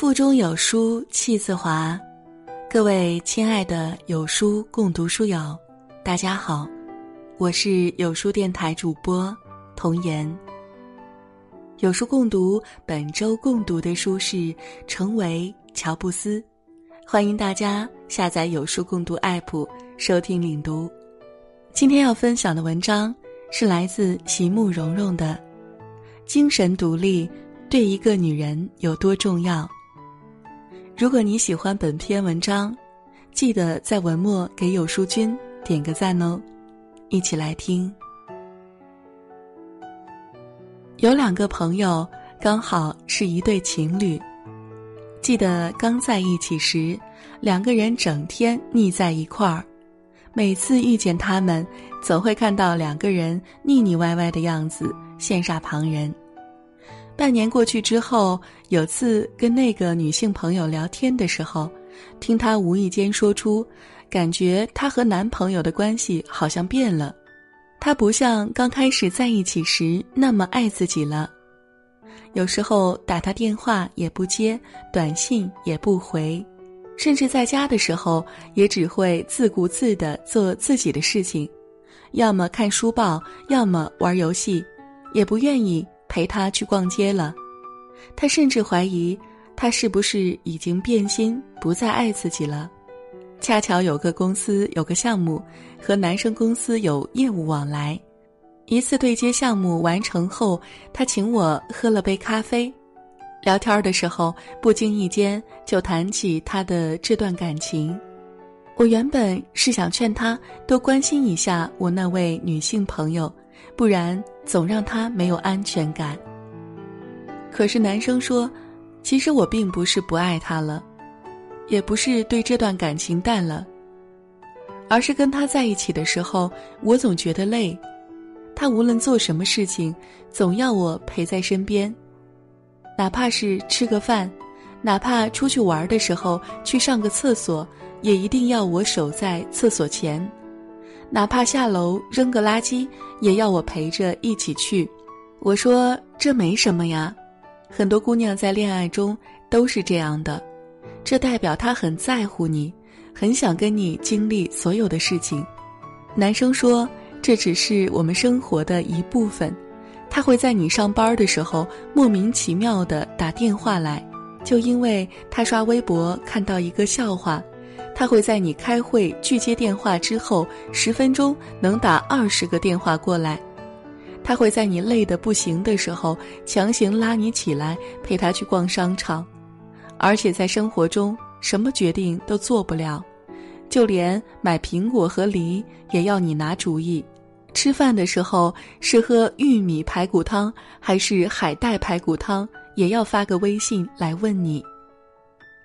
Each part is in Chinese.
腹中有书气自华，各位亲爱的有书共读书友，大家好，我是有书电台主播童言。有书共读本周共读的书是《成为乔布斯》，欢迎大家下载有书共读 APP 收听领读。今天要分享的文章是来自席慕容容的《精神独立对一个女人有多重要》。如果你喜欢本篇文章，记得在文末给有书君点个赞哦！一起来听。有两个朋友刚好是一对情侣，记得刚在一起时，两个人整天腻在一块儿，每次遇见他们，总会看到两个人腻腻歪歪的样子，羡煞旁人。半年过去之后，有次跟那个女性朋友聊天的时候，听她无意间说出，感觉她和男朋友的关系好像变了，她不像刚开始在一起时那么爱自己了，有时候打他电话也不接，短信也不回，甚至在家的时候也只会自顾自地做自己的事情，要么看书报，要么玩游戏，也不愿意。陪他去逛街了，他甚至怀疑他是不是已经变心，不再爱自己了。恰巧有个公司有个项目，和男生公司有业务往来。一次对接项目完成后，他请我喝了杯咖啡，聊天的时候不经意间就谈起他的这段感情。我原本是想劝他多关心一下我那位女性朋友。不然总让他没有安全感。可是男生说：“其实我并不是不爱他了，也不是对这段感情淡了，而是跟他在一起的时候，我总觉得累。他无论做什么事情，总要我陪在身边，哪怕是吃个饭，哪怕出去玩的时候去上个厕所，也一定要我守在厕所前。”哪怕下楼扔个垃圾，也要我陪着一起去。我说这没什么呀，很多姑娘在恋爱中都是这样的，这代表她很在乎你，很想跟你经历所有的事情。男生说这只是我们生活的一部分，他会在你上班的时候莫名其妙的打电话来，就因为他刷微博看到一个笑话。他会在你开会拒接电话之后十分钟能打二十个电话过来，他会在你累得不行的时候强行拉你起来陪他去逛商场，而且在生活中什么决定都做不了，就连买苹果和梨也要你拿主意，吃饭的时候是喝玉米排骨汤还是海带排骨汤也要发个微信来问你。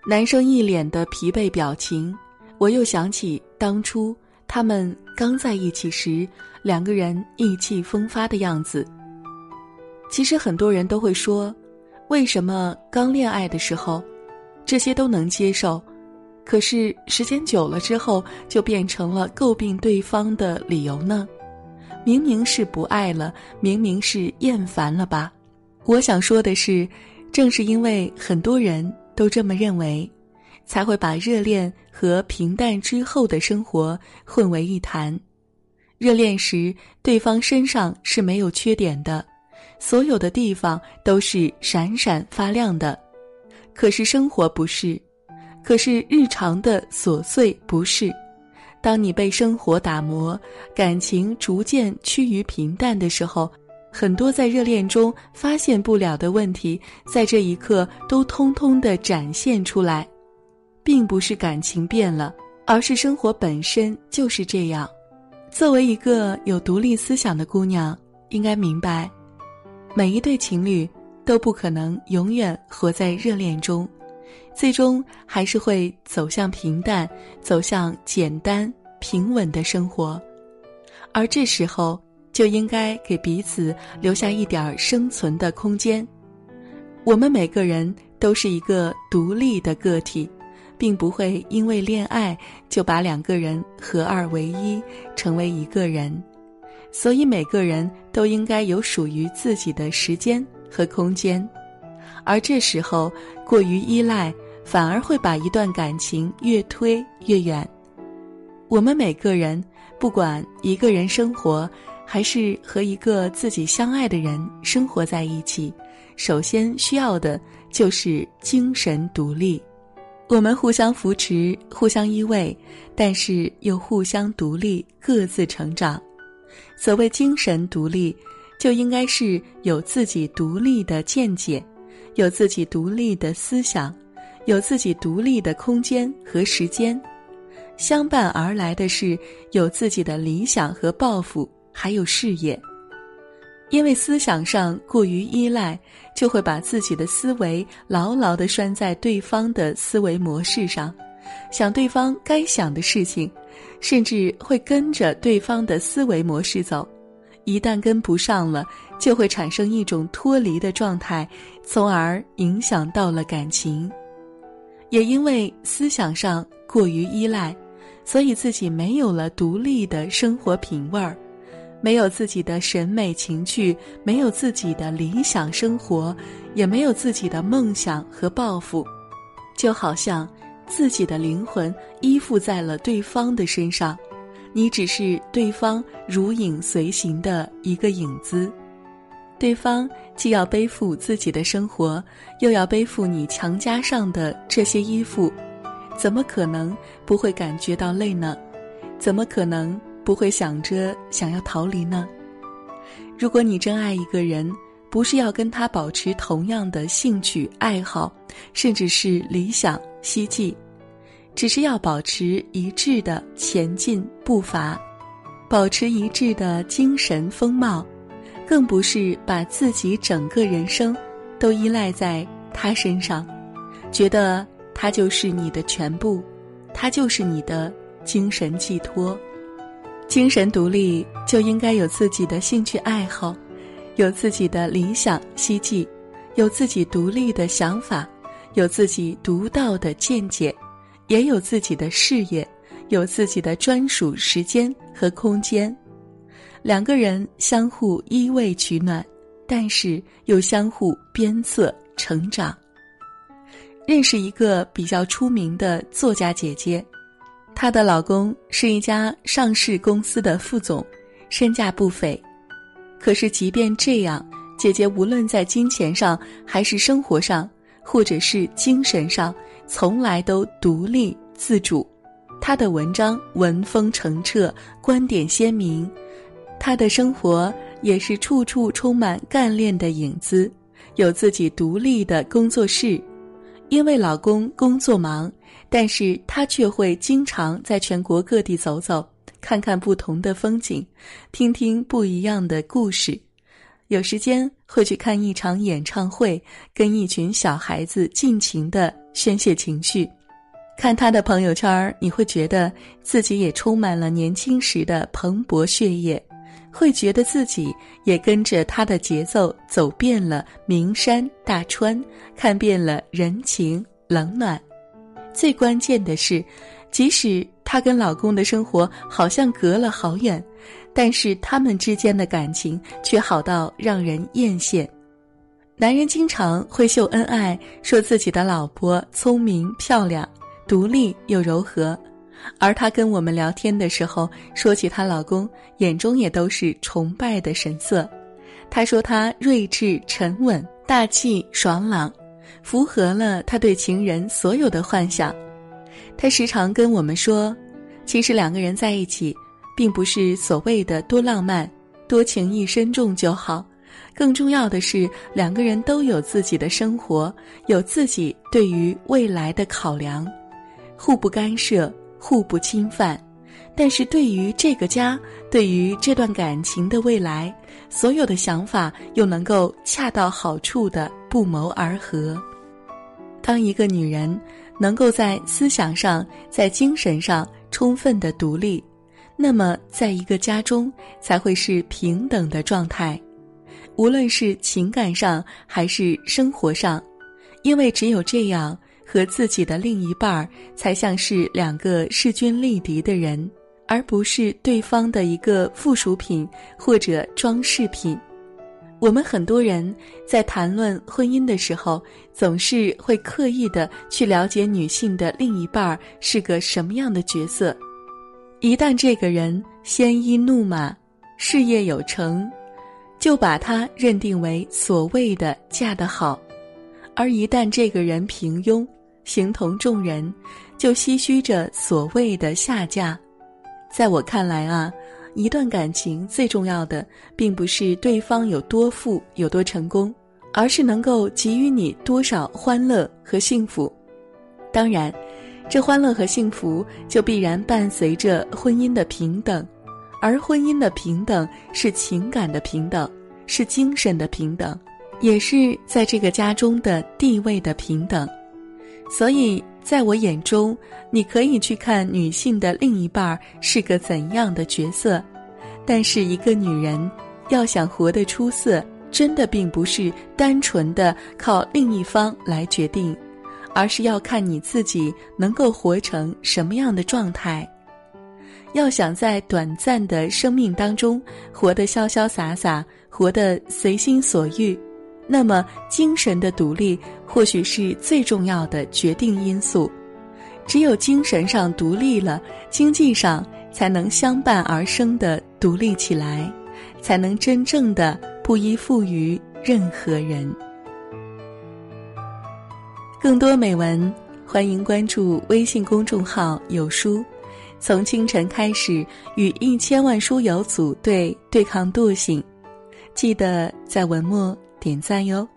男生一脸的疲惫表情。我又想起当初他们刚在一起时，两个人意气风发的样子。其实很多人都会说，为什么刚恋爱的时候，这些都能接受，可是时间久了之后，就变成了诟病对方的理由呢？明明是不爱了，明明是厌烦了吧？我想说的是，正是因为很多人都这么认为。才会把热恋和平淡之后的生活混为一谈。热恋时，对方身上是没有缺点的，所有的地方都是闪闪发亮的。可是生活不是，可是日常的琐碎不是。当你被生活打磨，感情逐渐趋于平淡的时候，很多在热恋中发现不了的问题，在这一刻都通通的展现出来。并不是感情变了，而是生活本身就是这样。作为一个有独立思想的姑娘，应该明白，每一对情侣都不可能永远活在热恋中，最终还是会走向平淡，走向简单平稳的生活。而这时候，就应该给彼此留下一点生存的空间。我们每个人都是一个独立的个体。并不会因为恋爱就把两个人合二为一，成为一个人，所以每个人都应该有属于自己的时间和空间，而这时候过于依赖，反而会把一段感情越推越远。我们每个人，不管一个人生活，还是和一个自己相爱的人生活在一起，首先需要的就是精神独立。我们互相扶持，互相依偎，但是又互相独立，各自成长。所谓精神独立，就应该是有自己独立的见解，有自己独立的思想，有自己独立的空间和时间。相伴而来的是有自己的理想和抱负，还有事业。因为思想上过于依赖，就会把自己的思维牢牢地拴在对方的思维模式上，想对方该想的事情，甚至会跟着对方的思维模式走。一旦跟不上了，就会产生一种脱离的状态，从而影响到了感情。也因为思想上过于依赖，所以自己没有了独立的生活品味儿。没有自己的审美情趣，没有自己的理想生活，也没有自己的梦想和抱负，就好像自己的灵魂依附在了对方的身上，你只是对方如影随形的一个影子。对方既要背负自己的生活，又要背负你强加上的这些依附，怎么可能不会感觉到累呢？怎么可能？不会想着想要逃离呢。如果你真爱一个人，不是要跟他保持同样的兴趣爱好，甚至是理想希冀，只是要保持一致的前进步伐，保持一致的精神风貌，更不是把自己整个人生都依赖在他身上，觉得他就是你的全部，他就是你的精神寄托。精神独立就应该有自己的兴趣爱好，有自己的理想希冀，有自己独立的想法，有自己独到的见解，也有自己的事业，有自己的专属时间和空间。两个人相互依偎取暖，但是又相互鞭策成长。认识一个比较出名的作家姐姐。她的老公是一家上市公司的副总，身价不菲。可是，即便这样，姐姐无论在金钱上，还是生活上，或者是精神上，从来都独立自主。她的文章文风澄澈，观点鲜明；她的生活也是处处充满干练的影子，有自己独立的工作室。因为老公工作忙。但是他却会经常在全国各地走走，看看不同的风景，听听不一样的故事。有时间会去看一场演唱会，跟一群小孩子尽情的宣泄情绪。看他的朋友圈，你会觉得自己也充满了年轻时的蓬勃血液，会觉得自己也跟着他的节奏走遍了名山大川，看遍了人情冷暖。最关键的是，即使她跟老公的生活好像隔了好远，但是他们之间的感情却好到让人艳羡。男人经常会秀恩爱，说自己的老婆聪明漂亮、独立又柔和，而她跟我们聊天的时候，说起她老公，眼中也都是崇拜的神色。她说他睿智沉稳、大气爽朗。符合了他对情人所有的幻想，他时常跟我们说，其实两个人在一起，并不是所谓的多浪漫、多情意深重就好，更重要的是两个人都有自己的生活，有自己对于未来的考量，互不干涉，互不侵犯，但是对于这个家，对于这段感情的未来，所有的想法又能够恰到好处的不谋而合。当一个女人能够在思想上、在精神上充分的独立，那么在一个家中才会是平等的状态，无论是情感上还是生活上，因为只有这样，和自己的另一半儿才像是两个势均力敌的人，而不是对方的一个附属品或者装饰品。我们很多人在谈论婚姻的时候，总是会刻意的去了解女性的另一半是个什么样的角色。一旦这个人鲜衣怒马，事业有成，就把他认定为所谓的嫁得好；而一旦这个人平庸，形同众人，就唏嘘着所谓的下嫁。在我看来啊。一段感情最重要的，并不是对方有多富、有多成功，而是能够给予你多少欢乐和幸福。当然，这欢乐和幸福就必然伴随着婚姻的平等，而婚姻的平等是情感的平等，是精神的平等，也是在这个家中的地位的平等。所以。在我眼中，你可以去看女性的另一半是个怎样的角色，但是一个女人要想活得出色，真的并不是单纯的靠另一方来决定，而是要看你自己能够活成什么样的状态。要想在短暂的生命当中活得潇潇洒洒，活得随心所欲。那么，精神的独立或许是最重要的决定因素。只有精神上独立了，经济上才能相伴而生的独立起来，才能真正的不依附于任何人。更多美文，欢迎关注微信公众号“有书”。从清晨开始，与一千万书友组队对抗惰性。记得在文末。点赞哟。